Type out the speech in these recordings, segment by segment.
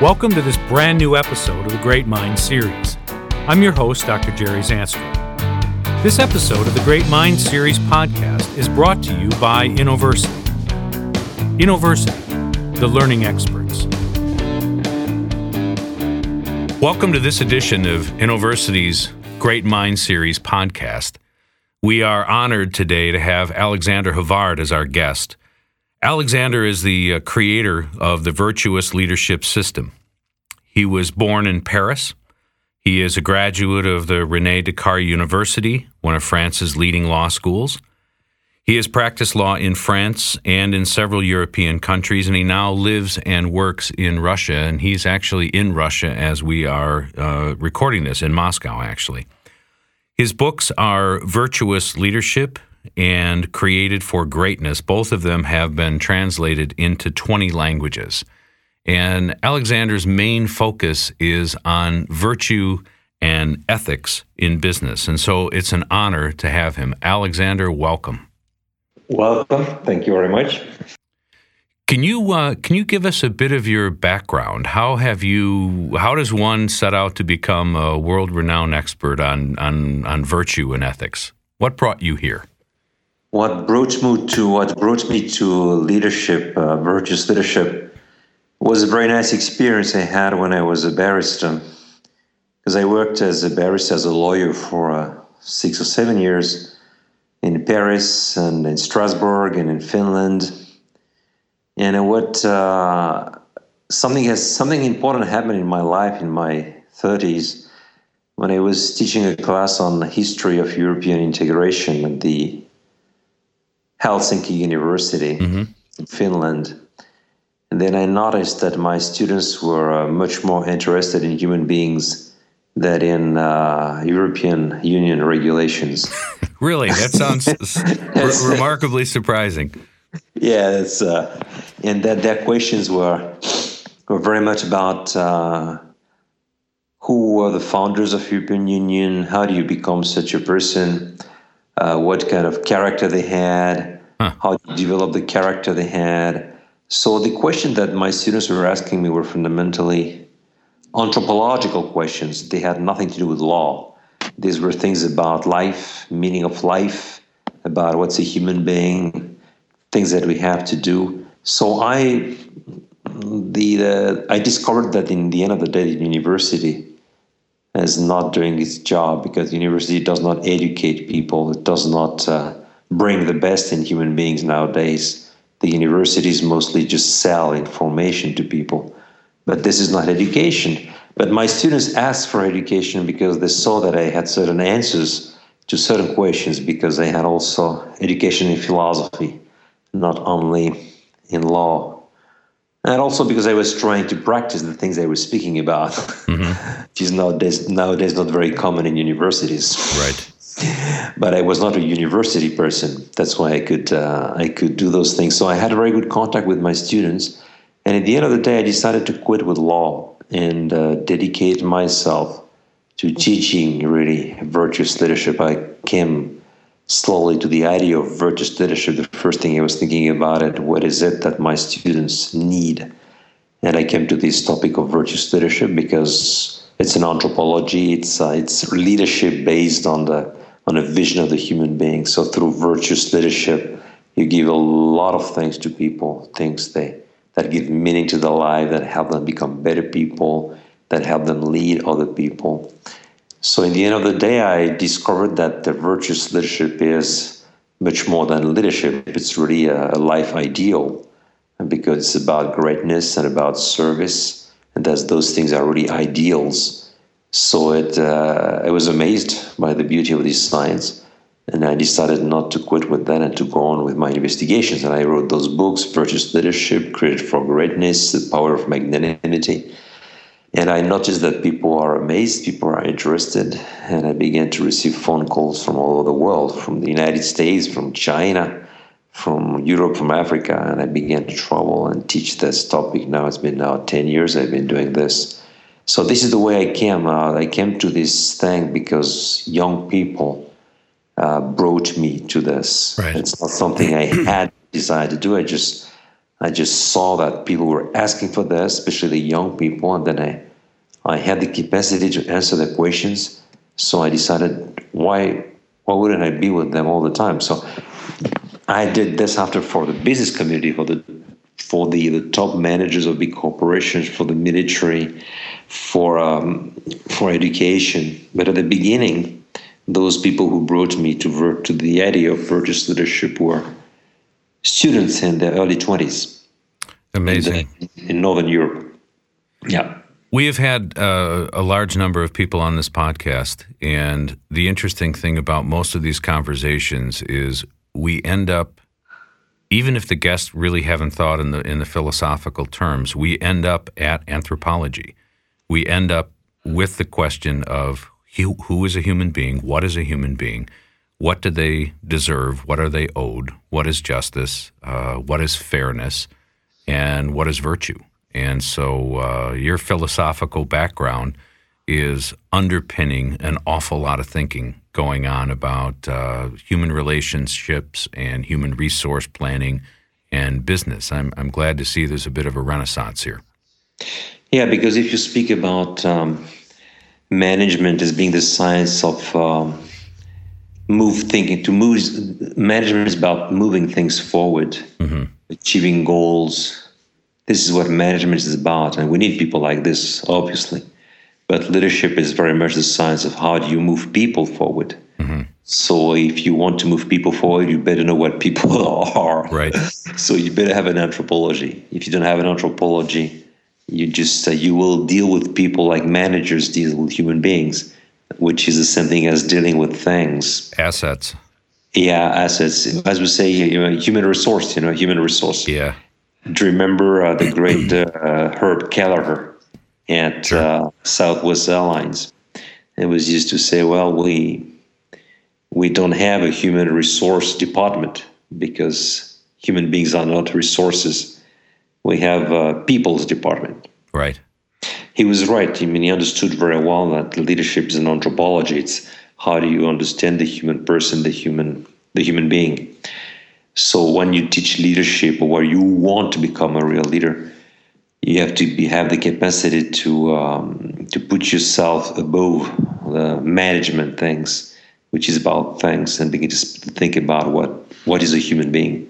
Welcome to this brand new episode of the Great Minds series. I'm your host, Dr. Jerry Zandstra. This episode of the Great Minds series podcast is brought to you by InnoVersity. InnoVersity, the learning experts. Welcome to this edition of InnoVersity's Great Minds series podcast. We are honored today to have Alexander Havard as our guest. Alexander is the uh, creator of the Virtuous Leadership System. He was born in Paris. He is a graduate of the Rene Descartes University, one of France's leading law schools. He has practiced law in France and in several European countries, and he now lives and works in Russia. And he's actually in Russia as we are uh, recording this, in Moscow, actually. His books are Virtuous Leadership and created for greatness. Both of them have been translated into 20 languages. And Alexander's main focus is on virtue and ethics in business. And so it's an honor to have him. Alexander, welcome. Welcome. Thank you very much. Can you uh, can you give us a bit of your background? How have you? How does one set out to become a world renowned expert on on on virtue and ethics? What brought you here? What brought me to what brought me to leadership, uh, virtuous leadership, was a very nice experience I had when I was a barrister. Because I worked as a barrister, as a lawyer for uh, six or seven years in Paris and in Strasbourg and in Finland. And what uh, something has something important happened in my life in my 30s when I was teaching a class on the history of European integration at the Helsinki University mm-hmm. in Finland. And then I noticed that my students were uh, much more interested in human beings than in uh, European Union regulations. really? That sounds re- remarkably surprising. Yeah, it's, uh, and that their questions were, were very much about uh, who were the founders of European Union, how do you become such a person, uh, what kind of character they had, huh. how to develop the character they had. So the question that my students were asking me were fundamentally anthropological questions. They had nothing to do with law. These were things about life, meaning of life, about what's a human being, things that we have to do. So I, the, the I discovered that in the end of the day, in university is not doing its job because university does not educate people. It does not uh, bring the best in human beings nowadays. The universities mostly just sell information to people. But this is not education. But my students asked for education because they saw that I had certain answers to certain questions because I had also education in philosophy, not only in law and also because I was trying to practice the things I was speaking about, mm-hmm. which is nowadays nowadays not very common in universities. Right. But I was not a university person. That's why I could uh, I could do those things. So I had a very good contact with my students, and at the end of the day, I decided to quit with law and uh, dedicate myself to teaching really virtuous leadership. I came slowly to the idea of virtuous leadership, the first thing I was thinking about it, what is it that my students need? And I came to this topic of virtuous leadership because it's an anthropology, it's uh, it's leadership based on the on a vision of the human being. So through virtuous leadership, you give a lot of things to people, things they that give meaning to their life, that help them become better people, that help them lead other people. So, in the end of the day, I discovered that the virtuous leadership is much more than leadership. It's really a, life ideal because it's about greatness and about service, and that those things are really ideals. So, it, uh, I was amazed by the beauty of this science, and I decided not to quit with that and to go on with my investigations. And I wrote those books Virtuous Leadership, Created for Greatness, The Power of Magnanimity and I noticed that people are amazed, people are interested, and I began to receive phone calls from all over the world, from the United States, from China, from Europe, from Africa, and I began to travel and teach this topic. Now it's been now 10 years I've been doing this. So this is the way I came. Uh, I came to this thing because young people uh, brought me to this. Right. It's not something I had decided to do. I just I just saw that people were asking for this, especially the young people, and then I, I had the capacity to answer the questions. So I decided, why, why wouldn't I be with them all the time? So I did this after for the business community, for the for the, the top managers of big corporations, for the military, for um, for education. But at the beginning, those people who brought me to to the idea of virtuous leadership were students in their early 20s. Amazing. In, the, in Northern Europe. Yeah. We have had uh, a large number of people on this podcast, and the interesting thing about most of these conversations is we end up, even if the guests really haven't thought in the in the philosophical terms, we end up at anthropology. We end up with the question of who, who is a human being, what is a human being, what do they deserve? What are they owed? What is justice? Uh, what is fairness? And what is virtue? And so uh, your philosophical background is underpinning an awful lot of thinking going on about uh, human relationships and human resource planning and business. I'm, I'm glad to see there's a bit of a renaissance here. Yeah, because if you speak about um, management as being the science of um, move thinking to move management is about moving things forward mm-hmm. achieving goals. This is what management is about and we need people like this obviously. But leadership is very much the science of how do you move people forward. Mm-hmm. so if you want to move people forward you better know what people are. Right. So you better have an anthropology. If you don't have an anthropology you just uh, you will deal with people like managers deal with human beings which is the same thing as dealing with things. Assets. Yeah, assets. As we say, you know, human resource. You know, human resource. Yeah. Do you remember uh, the great uh, Herb Kelleher at sure. uh, Southwest Airlines? It was used to say, "Well, we we don't have a human resource department because human beings are not resources. We have a people's department." Right he was right. I mean, he understood very well that leadership is an anthropology. It's how do you understand the human person, the human, the human being. So when you teach leadership or where you want to become a real leader, you have to be, have the capacity to um, to put yourself above the management things, which is about things, and begin to think about what what is a human being.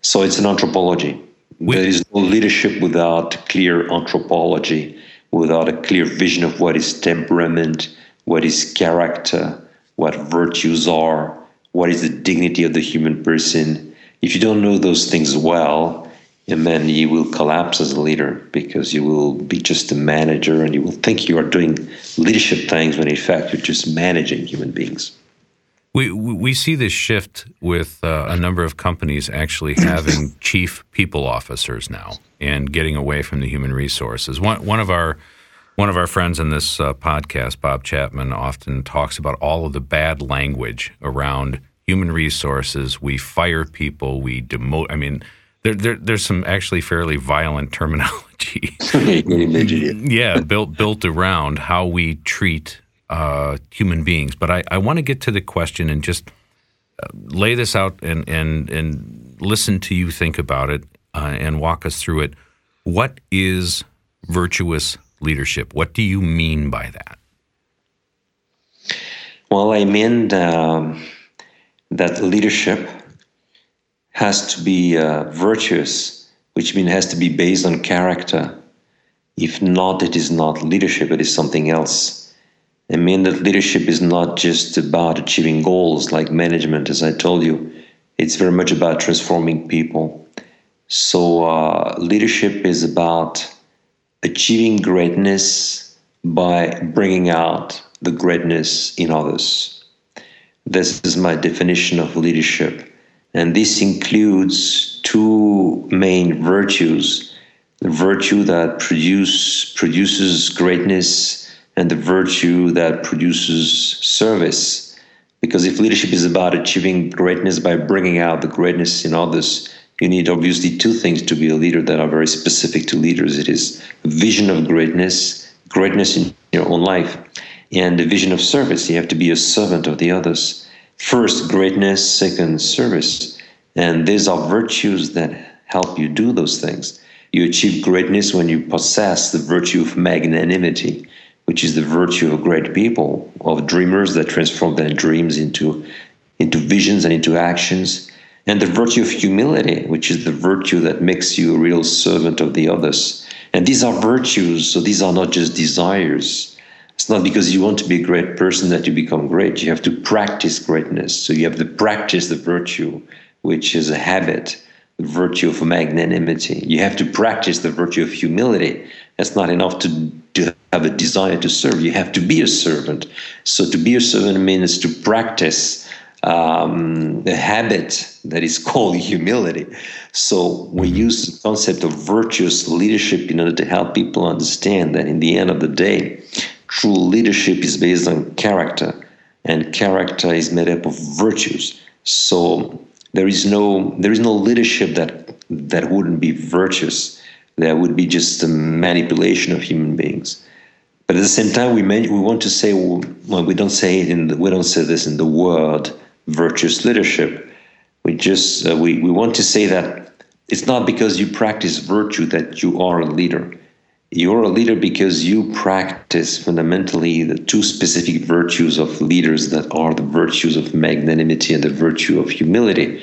So it's an anthropology. We, there is no leadership without clear anthropology without a clear vision of what is temperament, what is character, what virtues are, what is the dignity of the human person. If you don't know those things well, and then you will collapse as a leader because you will be just a manager and you will think you are doing leadership things when in fact you're just managing human beings. We we see this shift with uh, a number of companies actually having chief people officers now and getting away from the human resources. One one of our one of our friends in this uh, podcast, Bob Chapman, often talks about all of the bad language around human resources. We fire people. We demote. I mean, there, there, there's some actually fairly violent terminology. yeah, built built around how we treat uh, human beings. But I, I want to get to the question and just uh, lay this out and, and, and listen to you think about it uh, and walk us through it. What is virtuous leadership? What do you mean by that? Well, I mean um, that leadership has to be uh, virtuous, which means it has to be based on character. If not, it is not leadership, it is something else. I mean that leadership is not just about achieving goals like management, as I told you. It's very much about transforming people. So, uh, leadership is about achieving greatness by bringing out the greatness in others. This is my definition of leadership. And this includes two main virtues the virtue that produce, produces greatness and the virtue that produces service. Because if leadership is about achieving greatness by bringing out the greatness in others, you need obviously two things to be a leader that are very specific to leaders it is vision of greatness, greatness in your own life, and the vision of service. You have to be a servant of the others. First, greatness, second, service. And these are virtues that help you do those things. You achieve greatness when you possess the virtue of magnanimity, which is the virtue of great people, of dreamers that transform their dreams into, into visions and into actions, and the virtue of humility, which is the virtue that makes you a real servant of the others. And these are virtues, so these are not just desires. It's not because you want to be a great person that you become great. You have to practice greatness. So you have to practice the virtue, which is a habit the virtue of magnanimity. You have to practice the virtue of humility. That's not enough to, to have a desire to serve. You have to be a servant. So to be a servant means to practice um, a habit that is called humility. So we use the concept of virtuous leadership in order to help people understand that in the end of the day, true leadership is based on character, and character is made up of virtues. So there is no there is no leadership that that wouldn't be virtuous. There would be just a manipulation of human beings. But at the same time, we may, we want to say well, we don't say it in the, we don't say this in the word virtuous leadership. We just uh, we we want to say that it's not because you practice virtue that you are a leader. You're a leader because you practice fundamentally the two specific virtues of leaders that are the virtues of magnanimity and the virtue of humility.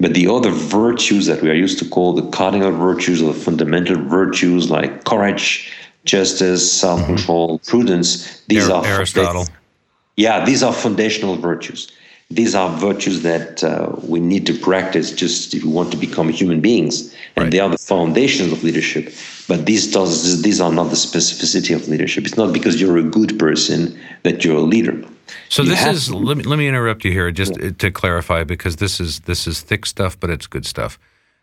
But the other virtues that we are used to call the cardinal virtues or the fundamental virtues like courage, justice, self control, mm-hmm. prudence, these Ar- are Aristotle. Yeah, these are foundational virtues these are virtues that uh, we need to practice just if we want to become human beings and right. they are the foundations of leadership but these does these are not the specificity of leadership it's not because you're a good person that you're a leader so you this is to, let me let me interrupt you here just yeah. to clarify because this is this is thick stuff but it's good stuff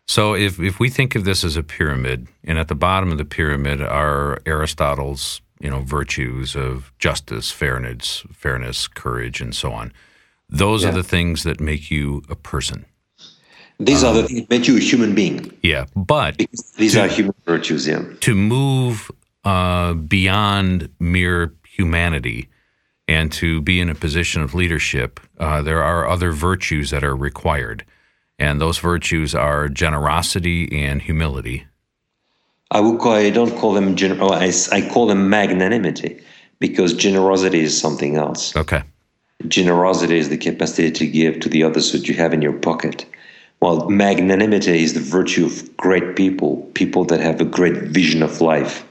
so if if we think of this as a pyramid and at the bottom of the pyramid are aristotle's you know virtues of justice fairness fairness courage and so on those yeah. are the things that make you a person. These um, are the things that make you a human being. Yeah, but because these to, are human virtues. Yeah. To move uh, beyond mere humanity and to be in a position of leadership, uh, there are other virtues that are required, and those virtues are generosity and humility. I would call. I don't call them. Gener- I, I call them magnanimity because generosity is something else. Okay. Generosity is the capacity to give to the others what you have in your pocket. While magnanimity is the virtue of great people, people that have a great vision of life,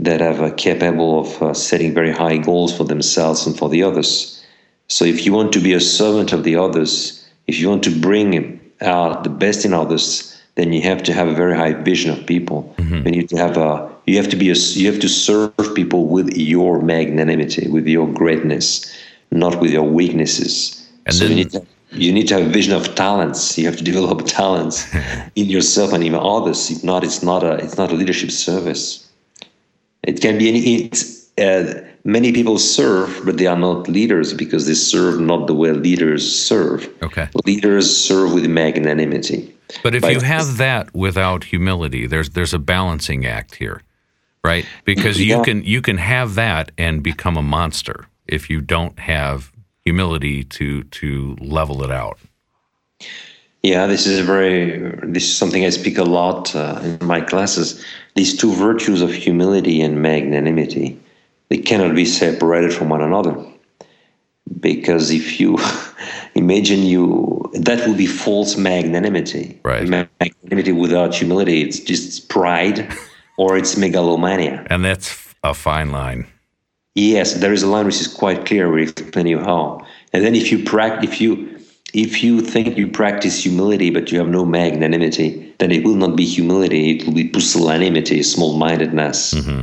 that are capable of uh, setting very high goals for themselves and for the others. So if you want to be a servant of the others, if you want to bring out the best in others, then you have to have a very high vision of people. Mm-hmm. You need to have a you have to be a you have to serve people with your magnanimity, with your greatness not with your weaknesses. And so then, you, need to, you need to have a vision of talents. You have to develop talents in yourself and in others. If not, it's not a it's not a leadership service. It can be any. It's, uh, many people serve, but they are not leaders because they serve not the way leaders serve. Okay. Leaders serve with magnanimity. But if but you have that without humility, there's there's a balancing act here, right? Because you yeah. can you can have that and become a monster if you don't have humility to to level it out. Yeah, this is a very this is something I speak a lot uh, in my classes. These two virtues of humility and magnanimity, they cannot be separated from one another. Because if you imagine you that would be false magnanimity. Right. Magnanimity without humility, it's just pride or it's megalomania. And that's a fine line. Yes, there is a line which is quite clear. We explain you how. And then if you practice, if you if you think you practice humility but you have no magnanimity, then it will not be humility. It will be pusillanimity, small-mindedness. Mm-hmm.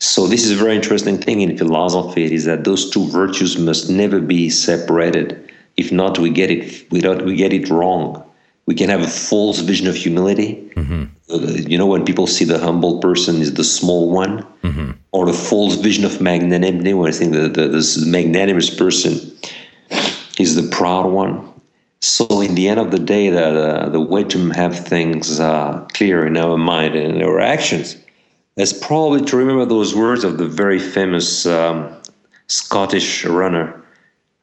So this is a very interesting thing in philosophy. Is that those two virtues must never be separated. If not, we get it. We don't. We get it wrong we can have a false vision of humility. Mm-hmm. Uh, you know, when people see the humble person is the small one, mm-hmm. or the false vision of magnanimity, where I think the, the this magnanimous person is the proud one. So, in the end of the day, the the, the way to have things uh, clear in our mind and in our actions is probably to remember those words of the very famous um, Scottish runner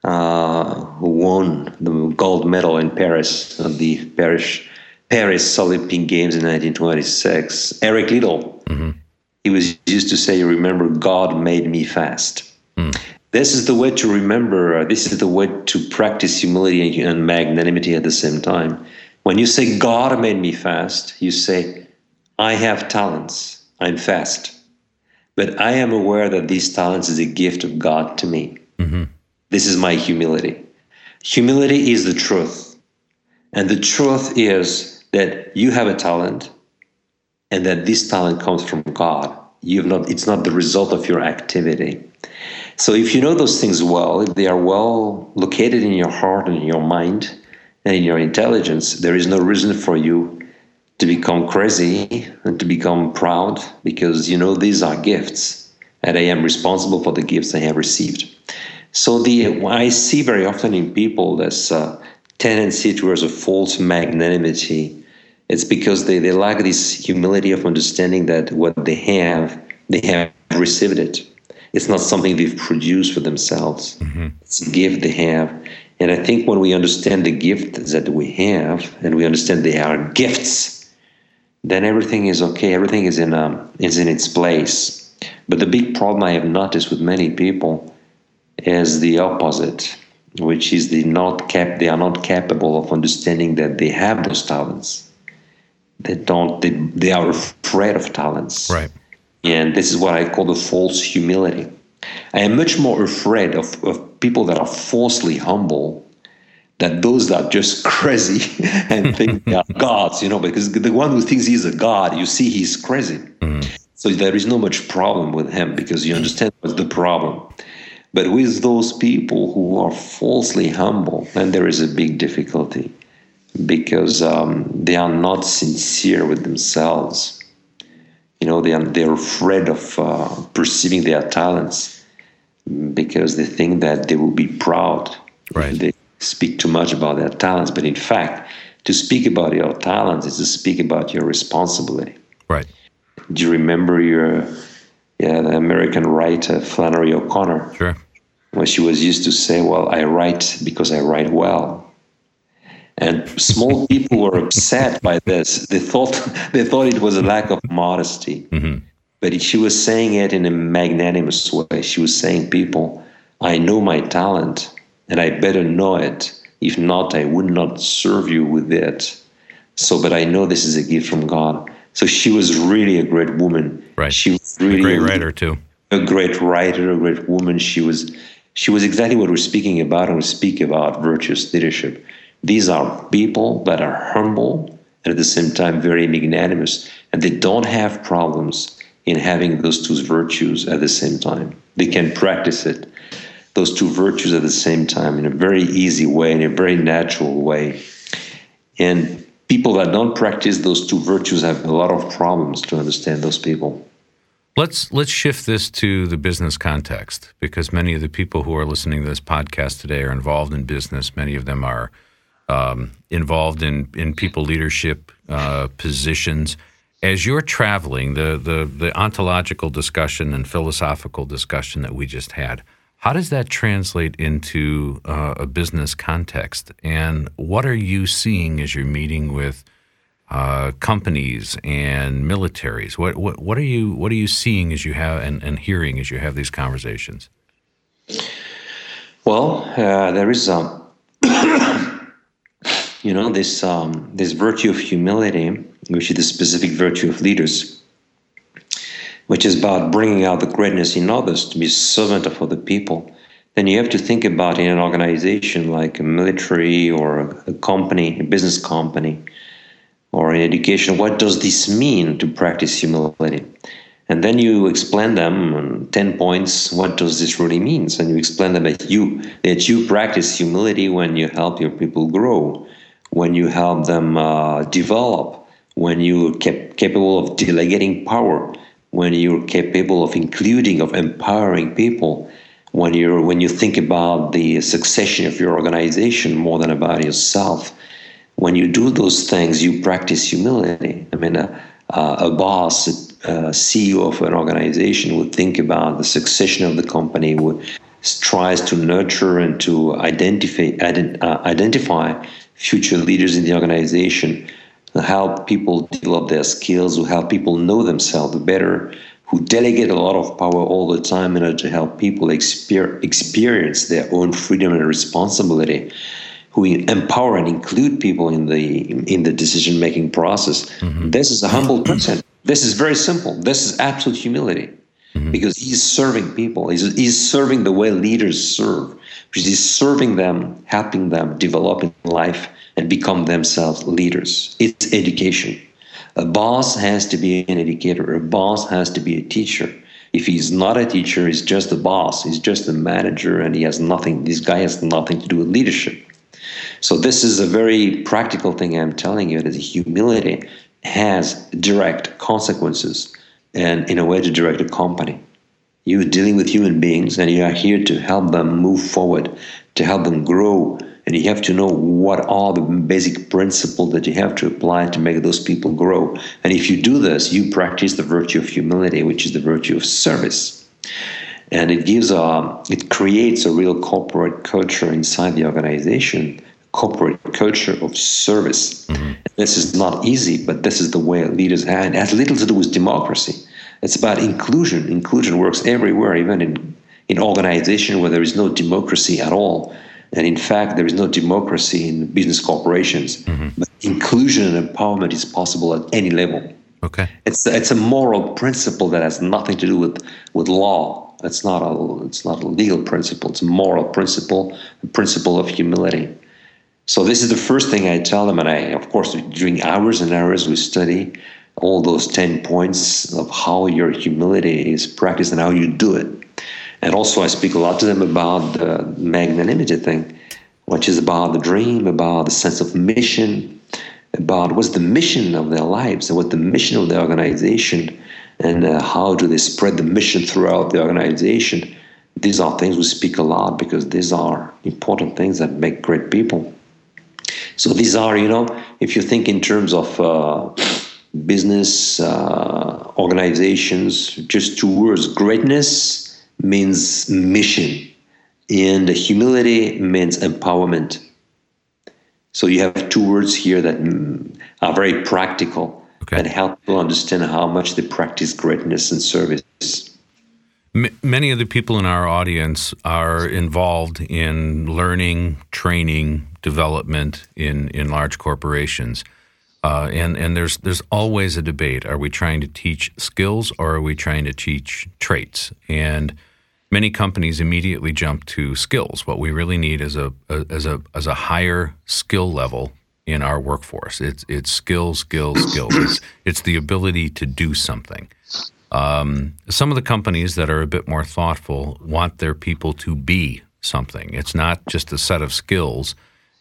uh, who won the gold medal in Paris, at the Paris Paris Olympic Games in 1926, Eric Liddell, mm-hmm. he was used to say, "Remember, God made me fast." Mm. This is the way to remember. Uh, this is the way to practice humility and magnanimity at the same time. When you say, "God made me fast," you say, "I have talents. I'm fast." But I am aware that these talents is a gift of God to me. Mm-hmm. This is my humility. Humility is the truth. And the truth is that you have a talent and that this talent comes from God. You've not it's not the result of your activity. So if you know those things well, if they are well located in your heart and in your mind and in your intelligence, there is no reason for you to become crazy and to become proud because you know these are gifts and I am responsible for the gifts I have received. So the I see very often in people this uh, tendency towards a false magnanimity. It's because they, they lack this humility of understanding that what they have, they have received it. It's not something they've produced for themselves. Mm-hmm. It's a gift they have. And I think when we understand the gift that we have and we understand they are gifts, then everything is okay. Everything is in um, is in its place. But the big problem I have noticed with many people is the opposite, which is the not cap. They are not capable of understanding that they have those talents. They don't. They, they are afraid of talents. Right. And this is what I call the false humility. I am much more afraid of, of people that are falsely humble that those that are just crazy and think they are gods, you know, because the one who thinks he's a god, you see he's crazy. Mm-hmm. So there is no much problem with him because you understand what's the problem. But with those people who are falsely humble, then there is a big difficulty because um, they are not sincere with themselves. You know, they are, they're afraid of uh, perceiving their talents because they think that they will be proud. Right. They, speak too much about their talents, but in fact, to speak about your talents is to speak about your responsibility. Right. Do you remember your yeah, the American writer Flannery O'Connor? Sure. When she was used to say, "Well, I write because I write well." And small people were upset by this. They thought they thought it was a lack of modesty. Mm-hmm. But she was saying it in a magnanimous way. She was saying, "People, I know my talent, and I better know it. If not, I would not serve you with it. So, but I know this is a gift from God. So she was really a great woman. Right. She was really a great writer too. A great writer, a great woman. She was she was exactly what we're speaking about when we speak about virtuous leadership. These are people that are humble and at the same time very magnanimous, and they don't have problems in having those two virtues at the same time. They can practice it those two virtues at the same time in a very easy way, in a very natural way. And people that don't practice those two virtues have a lot of problems to understand those people. Let's let's shift this to the business context because many of the people who are listening to this podcast today are involved in business. Many of them are um, involved in in people leadership uh, positions. As you're traveling, the, the the ontological discussion and philosophical discussion that we just had, how does that translate into uh, a business context? And what are you seeing as you're meeting with uh, companies and militaries? What, what, what are you what are you seeing as you have and, and hearing as you have these conversations? Well, uh, there is um, you know this um, this virtue of humility, which is the specific virtue of leaders which is about bringing out the greatness in others to be servant of other people, then you have to think about in an organization like a military or a, company, a business company, or in education, what does this mean to practice humility? And then you explain them 10 points, what does this really mean? And you explain them that you, that you practice humility when you help your people grow, when you help them uh, develop, when you're cap- capable of delegating power, when you're capable of including, of empowering people, when you're when you think about the succession of your organization more than about yourself, when you do those things, you practice humility. I mean, a, a boss, a CEO of an organization would think about the succession of the company, would tries to nurture and to identify uh, identify future leaders in the organization help people develop their skills, who help people know themselves better, who delegate a lot of power all the time in order to help people exper- experience their own freedom and responsibility, who empower and include people in the in the decision making process. Mm-hmm. This is a humble person. This is very simple. This is absolute humility. Mm-hmm. Because he's serving people. He's, he's serving the way leaders serve. Because he's serving them, helping them develop in life and become themselves leaders. It's education. A boss has to be an educator. A boss has to be a teacher. If he's not a teacher, he's just a boss. He's just a manager, and he has nothing. This guy has nothing to do with leadership. So this is a very practical thing I'm telling you. That humility has direct consequences, and in a way, to direct a company. You're dealing with human beings, and you are here to help them move forward, to help them grow, and you have to know what are the basic principles that you have to apply to make those people grow. And if you do this, you practice the virtue of humility, which is the virtue of service. And it gives a, it creates a real corporate culture inside the organization, corporate culture of service. Mm-hmm. This is not easy, but this is the way leaders have. It has little to do with democracy. It's about inclusion. Inclusion works everywhere, even in in organization where there is no democracy at all and in fact, there is no democracy in business corporations. Mm-hmm. But inclusion and empowerment is possible at any level. Okay. It's it's a moral principle that has nothing to do with, with law. It's not a it's not a legal principle. It's a moral principle, a principle of humility. So this is the first thing I tell them, and I of course during hours and hours we study all those ten points of how your humility is practiced and how you do it. And also, I speak a lot to them about the magnanimity thing, which is about the dream, about the sense of mission, about what's the mission of their lives and what's the mission of the organization, and uh, how do they spread the mission throughout the organization. These are things we speak a lot because these are important things that make great people. So these are, you know, if you think in terms of uh, business uh, organizations, just two words: greatness means mission, and humility means empowerment. So you have two words here that are very practical okay. and help people understand how much they practice greatness and service. M- many of the people in our audience are involved in learning, training, development in, in large corporations. Uh, and and there's there's always a debate: Are we trying to teach skills or are we trying to teach traits? And many companies immediately jump to skills. What we really need is a, a a as a higher skill level in our workforce. It's it's skills, skills, skills. It's it's the ability to do something. Um, some of the companies that are a bit more thoughtful want their people to be something. It's not just a set of skills.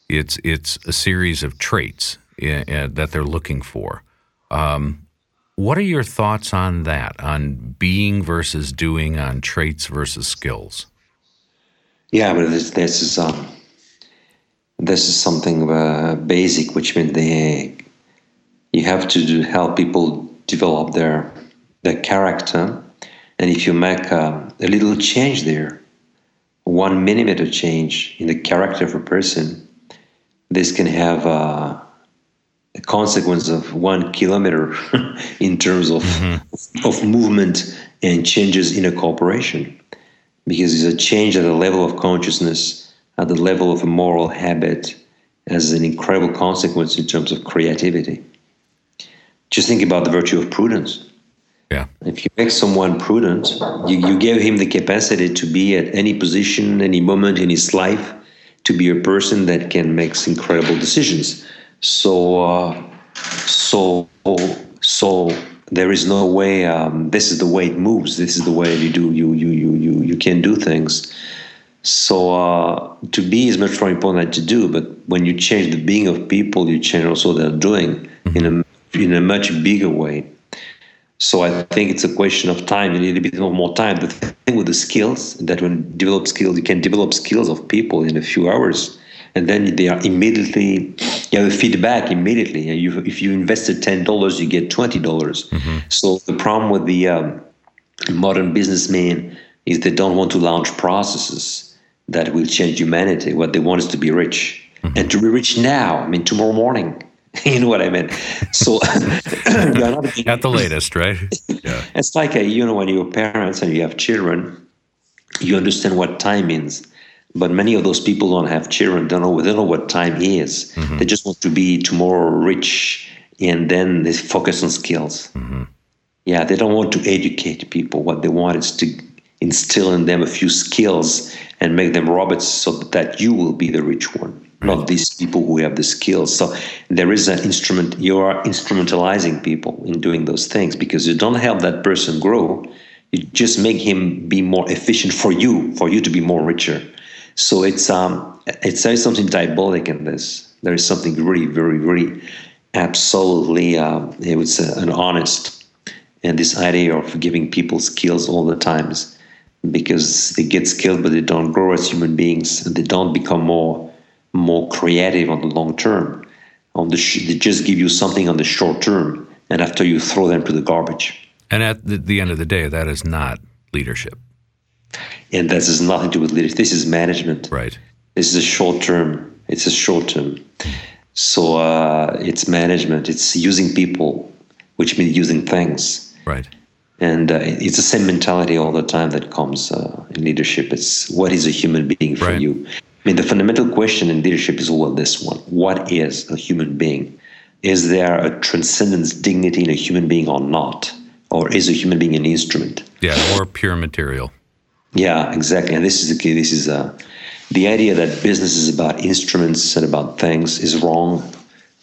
It's it's a series of traits uh, that they're looking for. Um, what are your thoughts on that, on being versus doing, on traits versus skills? Yeah, but this, this is um, this is something basic, which means they you have to do, help people develop their their character, and if you make uh, a little change there, one millimeter change in the character of a person, this can have uh, a consequence of one kilometer in terms of mm-hmm. of movement and changes in a corporation, because it's a change at the level of consciousness, at the level of a moral habit, has an incredible consequence in terms of creativity. Just think about the virtue of prudence. Yeah. If you make someone prudent, you, you give him the capacity to be at any position, any moment in his life, to be a person that can make incredible decisions. So, uh, so, so there is no way. Um, this is the way it moves. This is the way you do. You, you, you, you, you can do things. So uh, to be is much more important than to do. But when you change the being of people, you change also their doing mm-hmm. in a in a much bigger way. So I think it's a question of time. You need a bit more time. The thing with the skills that when you develop skills, you can develop skills of people in a few hours, and then they are immediately you have a feedback immediately. You, if you invested ten dollars, you get twenty dollars. Mm-hmm. So the problem with the um, modern businessman is they don't want to launch processes that will change humanity. What they want is to be rich, mm-hmm. and to be rich now. I mean, tomorrow morning you know what I mean? So at the latest, right? Yeah. It's like a, you know when you're parents and you have children, you understand what time means. But many of those people don't have children, don't know, they don't know what time is. Mm-hmm. They just want to be tomorrow rich and then they focus on skills. Mm-hmm. Yeah, they don't want to educate people. What they want is to instill in them a few skills and make them robots so that you will be the rich one. Not these people who have the skills. So there is an instrument, you are instrumentalizing people in doing those things because you don't help that person grow. You just make him be more efficient for you, for you to be more richer. So it's um, there is something diabolic in this. There is something really, very, very, absolutely, um, it was an honest, and this idea of giving people skills all the times because they get skilled but they don't grow as human beings and they don't become more more creative on the long term. On the sh- they just give you something on the short term, and after you throw them to the garbage. And at the, the end of the day, that is not leadership. And this has nothing to do with leadership. This is management. Right. This is a short term. It's a short term. So uh, it's management. It's using people, which means using things. Right. And uh, it's the same mentality all the time that comes uh, in leadership. It's what is a human being for right. you? I mean, the fundamental question in leadership is well, this one: What is a human being? Is there a transcendence, dignity in a human being or not? Or is a human being an instrument? Yeah, or pure material. Yeah, exactly. And this is the key. This is uh, the idea that business is about instruments and about things is wrong.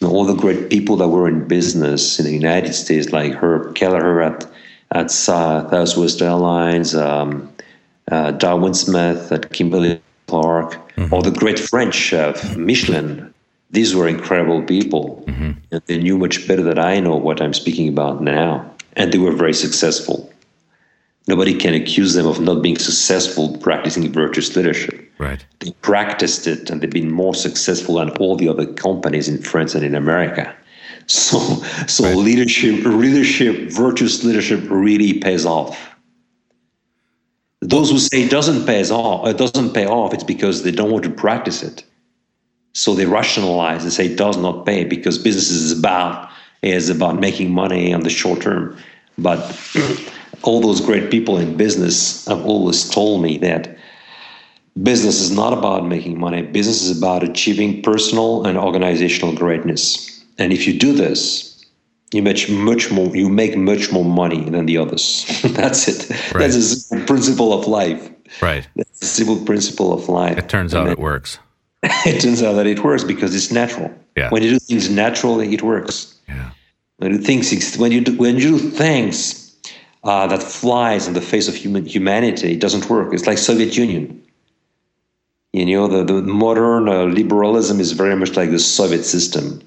You know, all the great people that were in business in the United States, like Herb Kelleher at at uh, Southwest Airlines, um, uh, Darwin Smith at Kimberly Clark, mm-hmm. or the great French chef Michelin. These were incredible people, mm-hmm. and they knew much better than I know what I'm speaking about now, and they were very successful. Nobody can accuse them of not being successful practicing virtuous leadership. Right. They practiced it, and they've been more successful than all the other companies in France and in America. So, so right. leadership, leadership, virtuous leadership really pays off. Those who say it doesn't pay off, uh, it doesn't pay off, it's because they don't want to practice it. So they rationalize and say it does not pay because business is about is about making money on the short term. But all those great people in business have always told me that business is not about making money. Business is about achieving personal and organizational greatness. And if you do this, you make much more. You make much more money than the others. That's it. Right. That's a simple principle of life. Right. That's a simple principle of life. It turns and out it works. it turns out that it works because it's natural. Yeah. When you do things naturally, it works. Yeah. When you do things, when you do, when you do things uh, that flies in the face of human humanity, it doesn't work. It's like Soviet Union. You know, the, the modern uh, liberalism is very much like the Soviet system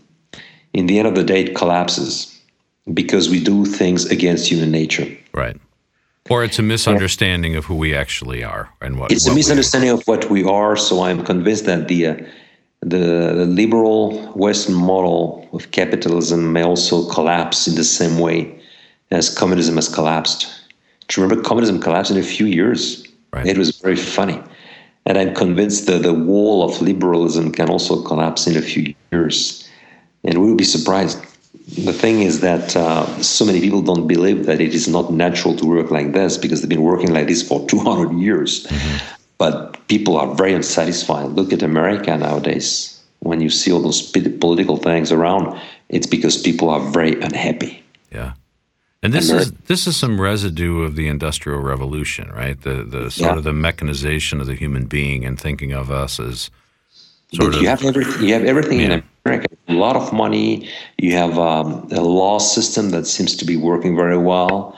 in the end of the day, it collapses because we do things against human nature. Right. Or it's a misunderstanding yeah. of who we actually are and what. It's what a misunderstanding of what we are. So I'm convinced that the, uh, the the liberal Western model of capitalism may also collapse in the same way as communism has collapsed. Do you remember communism collapsed in a few years? Right. It was very funny. And I'm convinced that the wall of liberalism can also collapse in a few years and we will be surprised. The thing is that uh, so many people don't believe that it is not natural to work like this because they've been working like this for 200 years. Mm-hmm. But people are very unsatisfied. Look at America nowadays. When you see all those political things around, it's because people are very unhappy. Yeah. And this America. is this is some residue of the industrial revolution, right? The the sort yeah. of the mechanization of the human being and thinking of us as sort but of you have everything you have everything yeah. in a lot of money. You have um, a law system that seems to be working very well.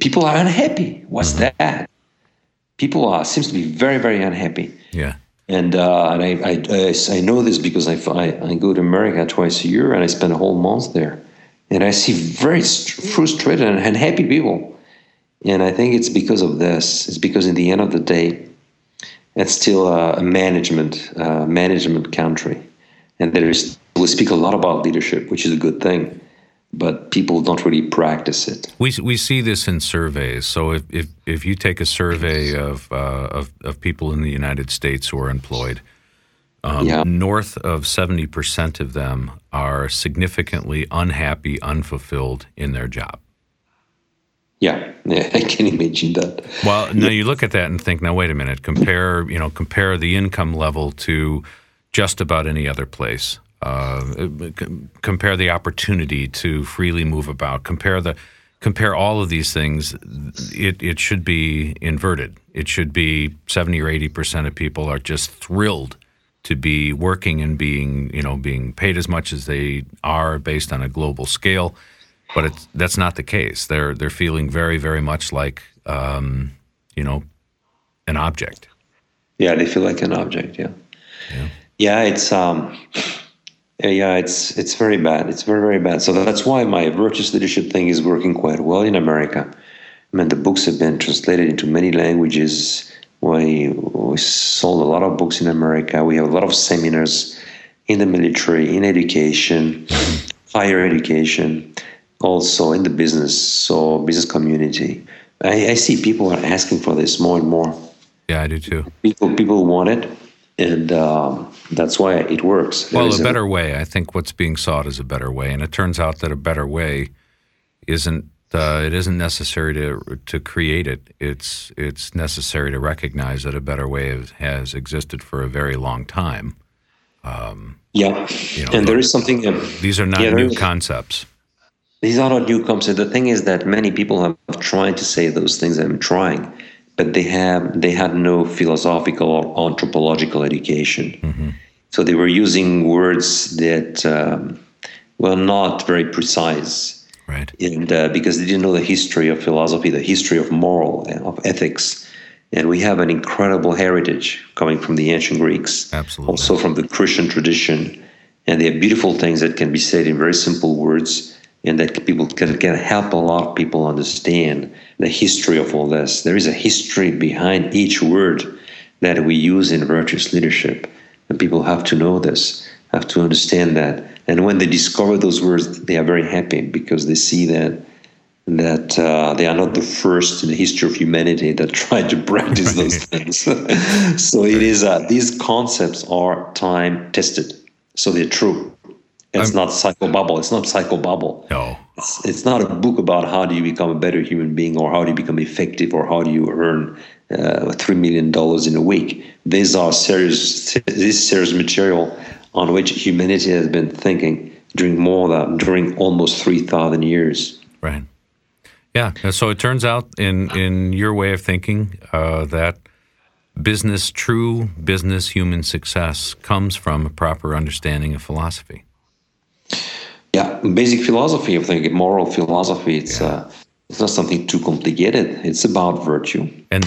People are unhappy. What's mm-hmm. that? People are seems to be very very unhappy. Yeah. And uh, and I, I, I know this because I, I, I go to America twice a year and I spend a whole month there, and I see very frustrated and unhappy people. And I think it's because of this. It's because in the end of the day, it's still a management uh, management country, and there is we speak a lot about leadership, which is a good thing, but people don't really practice it. We, we see this in surveys. So if, if, if you take a survey of, uh, of, of people in the United States who are employed, um, yeah. north of 70% of them are significantly unhappy, unfulfilled in their job. Yeah, yeah, I can imagine that. Well, now you look at that and think, now wait a minute, compare, you know, compare the income level to just about any other place. Uh, compare the opportunity to freely move about. Compare the compare all of these things. It it should be inverted. It should be seventy or eighty percent of people are just thrilled to be working and being you know being paid as much as they are based on a global scale but it's, that's not the case. They're they're feeling very very much like um, you know an object. Yeah, they feel like an object. Yeah, yeah, yeah it's um, yeah, it's it's very bad. It's very very bad. So that's why my virtuous leadership thing is working quite well in America. I mean, the books have been translated into many languages. We, we sold a lot of books in America. We have a lot of seminars in the military, in education, higher education also in the business so business community. I, I, see people are asking for this more and more. Yeah, I do too. People people want it, and um, that's why it works. There well, a better a, way. I think what's being sought is a better way, and it turns out that a better way isn't. Uh, it isn't necessary to to create it. It's it's necessary to recognize that a better way has, existed for a very long time. Um, yeah, you know, and there is something. Uh, these are not yeah, new concepts these are not new concepts. The thing is that many people have tried to say those things I'm trying, but they have they had no philosophical or anthropological education. Mm-hmm. So they were using words that um, were not very precise. Right. And uh, because they didn't know the history of philosophy, the history of moral, of ethics. And we have an incredible heritage coming from the ancient Greeks, Absolutely. also from the Christian tradition. And they have beautiful things that can be said in very simple words and that people can, can help a lot of people understand the history of all this. There is a history behind each word that we use in virtuous leadership, and people have to know this, have to understand that. And when they discover those words, they are very happy because they see that that uh, they are not the first in the history of humanity that tried to practice those things. so it is uh, these concepts are time tested, so they're true. It's I'm, not psychobabble. It's not psychobabble. No. It's, it's not a book about how do you become a better human being or how do you become effective or how do you earn uh, $3 million in a week. These are serious, this serious material on which humanity has been thinking during more than, during almost 3,000 years. Right. Yeah. So it turns out in, in your way of thinking uh, that business, true business human success comes from a proper understanding of philosophy. Yeah, basic philosophy of thinking, moral philosophy. It's yeah. uh, it's not something too complicated. It's about virtue. And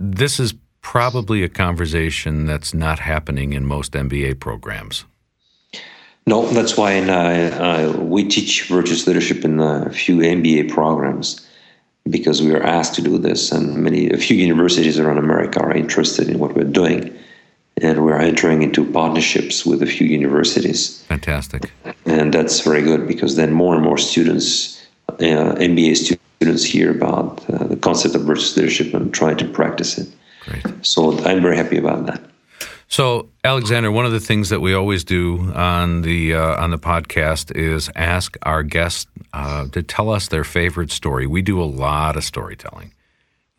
this is probably a conversation that's not happening in most MBA programs. No, that's why in, uh, uh, we teach virtuous leadership in a few MBA programs because we are asked to do this, and many a few universities around America are interested in what we're doing and we're entering into partnerships with a few universities. Fantastic. And that's very good because then more and more students, uh, MBA students, hear about uh, the concept of virtuous leadership and try to practice it. Great. So I'm very happy about that. So, Alexander, one of the things that we always do on the uh, on the podcast is ask our guests uh, to tell us their favorite story. We do a lot of storytelling.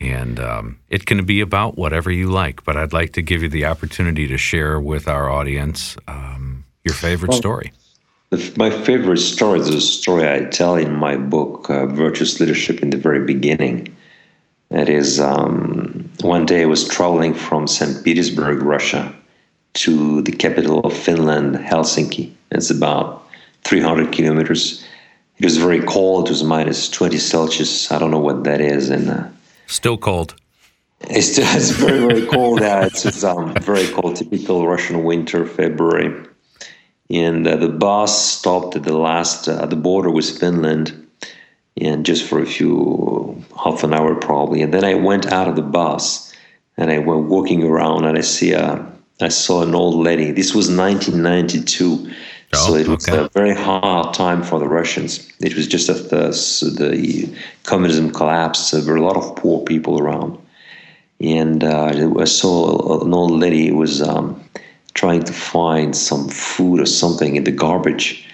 And um, it can be about whatever you like, but I'd like to give you the opportunity to share with our audience um, your favorite well, story. My favorite story is a story I tell in my book, uh, Virtuous Leadership, in the very beginning. It is um, one day I was traveling from St. Petersburg, Russia, to the capital of Finland, Helsinki. It's about 300 kilometers. It was very cold. It was minus 20 Celsius. I don't know what that is. And uh, Still cold. It's, it's very, very cold. Yeah, it's, it's um, very cold, typical Russian winter, February. And uh, the bus stopped at the last, uh, the border with Finland, and just for a few, half an hour probably. And then I went out of the bus and I went walking around and I see a, I saw an old lady. This was 1992 Oh, so it was okay. a very hard time for the Russians. It was just as the, the communism collapsed. There were a lot of poor people around. And uh, I saw an old lady was um, trying to find some food or something in the garbage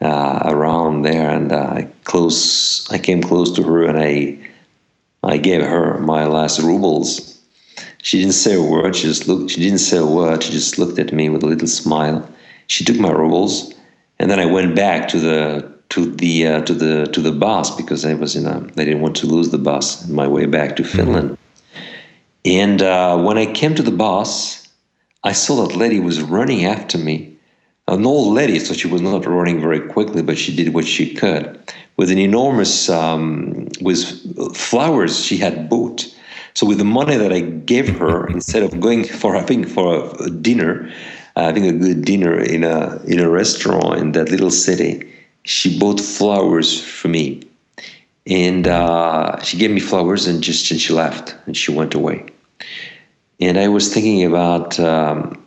uh, around there, and uh, I close. I came close to her, and I I gave her my last rubles. She didn't say a word. She just looked. She didn't say a word. She just looked at me with a little smile. She took my rubles, and then I went back to the to the uh, to the to the bus because I was in a. I didn't want to lose the bus on my way back to Finland. And uh, when I came to the bus, I saw that lady was running after me an old lady, so she was not running very quickly, but she did what she could. With an enormous, um, with flowers she had bought. So with the money that I gave her, instead of going for having for a dinner, uh, having a good dinner in a in a restaurant in that little city, she bought flowers for me, and uh, she gave me flowers and just and she left and she went away. And I was thinking about. Um,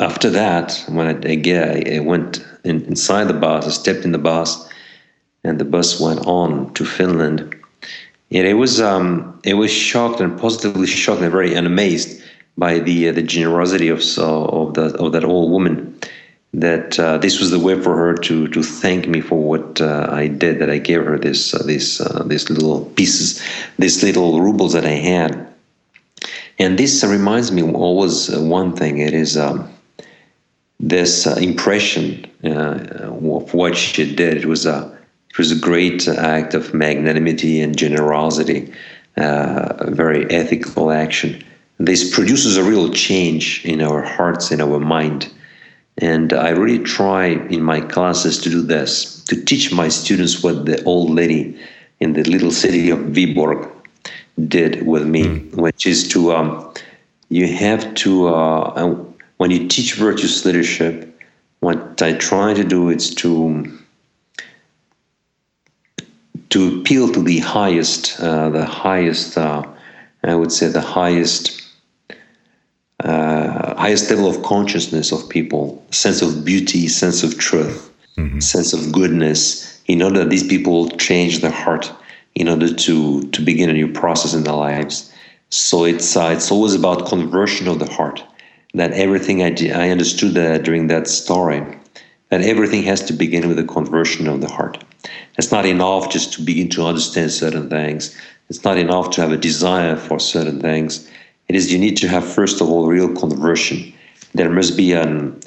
after that, when I, again, I went in, inside the bus, I stepped in the bus, and the bus went on to Finland. And it was um, it was shocked and positively shocked and very amazed by the uh, the generosity of of the of that old woman. That uh, this was the way for her to to thank me for what uh, I did. That I gave her this uh, this uh, these little pieces, these little rubles that I had. And this reminds me always uh, one thing. It is. Um, this impression of what she did. It was a it was a great act of magnanimity and generosity, a very ethical action. This produces a real change in our hearts, in our mind. And I really try in my classes to do this, to teach my students what the old lady in the little city of Vyborg did with me, mm. which is to, um, you have to, uh, when you teach virtuous leadership, what I try to do is to to appeal to the highest, uh, the highest, uh, I would say, the highest, uh, highest level of consciousness of people, sense of beauty, sense of truth, mm-hmm. sense of goodness, in order that these people change their heart, in order to to begin a new process in their lives. So it's uh, it's always about conversion of the heart that everything I, did, I understood that during that story, that everything has to begin with a conversion of the heart. It's not enough just to begin to understand certain things. It's not enough to have a desire for certain things. It is you need to have first of all real conversion. There must be an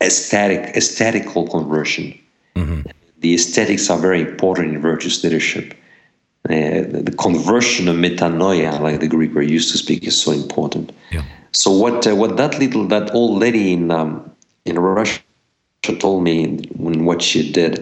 aesthetic, aesthetical conversion. Mm-hmm. The aesthetics are very important in virtuous leadership. Uh, the conversion of metanoia, like the Greek were used to speak, is so important. Yeah. So what uh, what that little that old lady in um, in Russia told me when what she did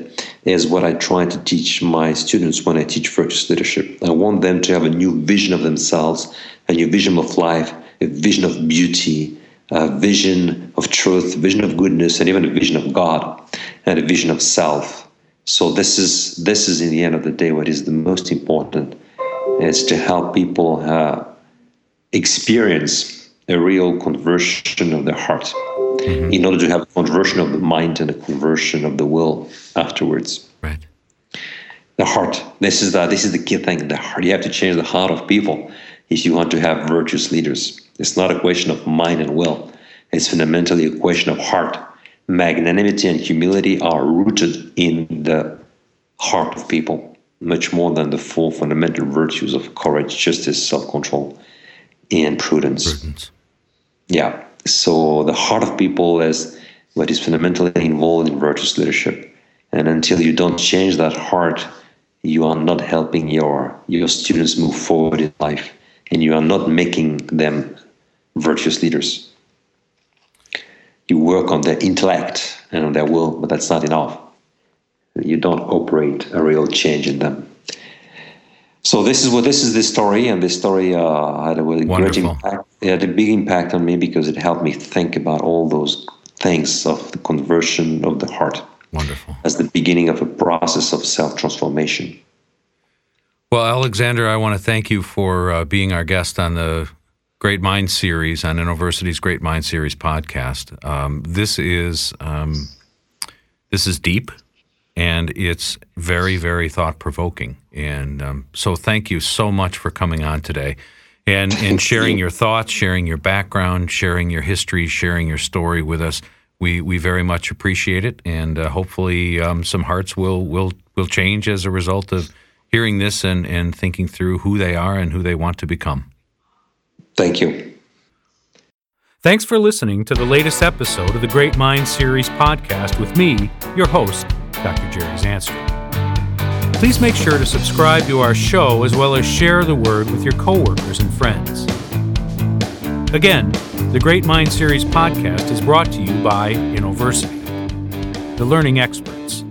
is what I try to teach my students when I teach virtuous leadership. I want them to have a new vision of themselves, a new vision of life, a vision of beauty, a vision of truth, a vision of goodness, and even a vision of God, and a vision of self. So this is this is in the end of the day what is the most important is to help people uh, experience a real conversion of the heart mm-hmm. in order to have a conversion of the mind and a conversion of the will afterwards. Right. The heart. This is the this is the key thing. The heart. You have to change the heart of people if you want to have virtuous leaders. It's not a question of mind and will. It's fundamentally a question of heart. Magnanimity and humility are rooted in the heart of people, much more than the four fundamental virtues of courage, justice, self-control, and prudence. prudence. Yeah. So the heart of people is what is fundamentally involved in virtuous leadership. And until you don't change that heart, you are not helping your your students move forward in life, and you are not making them virtuous leaders. You work on their intellect and on their will, but that's not enough. You don't operate a real change in them. So this is what this is the story, and this story uh, had a really great impact. It had a big impact on me because it helped me think about all those things of the conversion of the heart. Wonderful. As the beginning of a process of self transformation. Well, Alexander, I want to thank you for uh, being our guest on the Great Mind series on Innoversity's Great Mind series podcast. Um, this is um, this is deep and it's very, very thought provoking. And um, so, thank you so much for coming on today. and and sharing your thoughts, sharing your background, sharing your history, sharing your story with us. We we very much appreciate it, and uh, hopefully um, some hearts will will will change as a result of hearing this and and thinking through who they are and who they want to become. Thank you. Thanks for listening to the latest episode of the Great Minds Series podcast with me, your host, Dr. Jerry Zandstra. Please make sure to subscribe to our show as well as share the word with your coworkers and friends. Again, the Great Mind Series podcast is brought to you by Innoversity, the learning experts.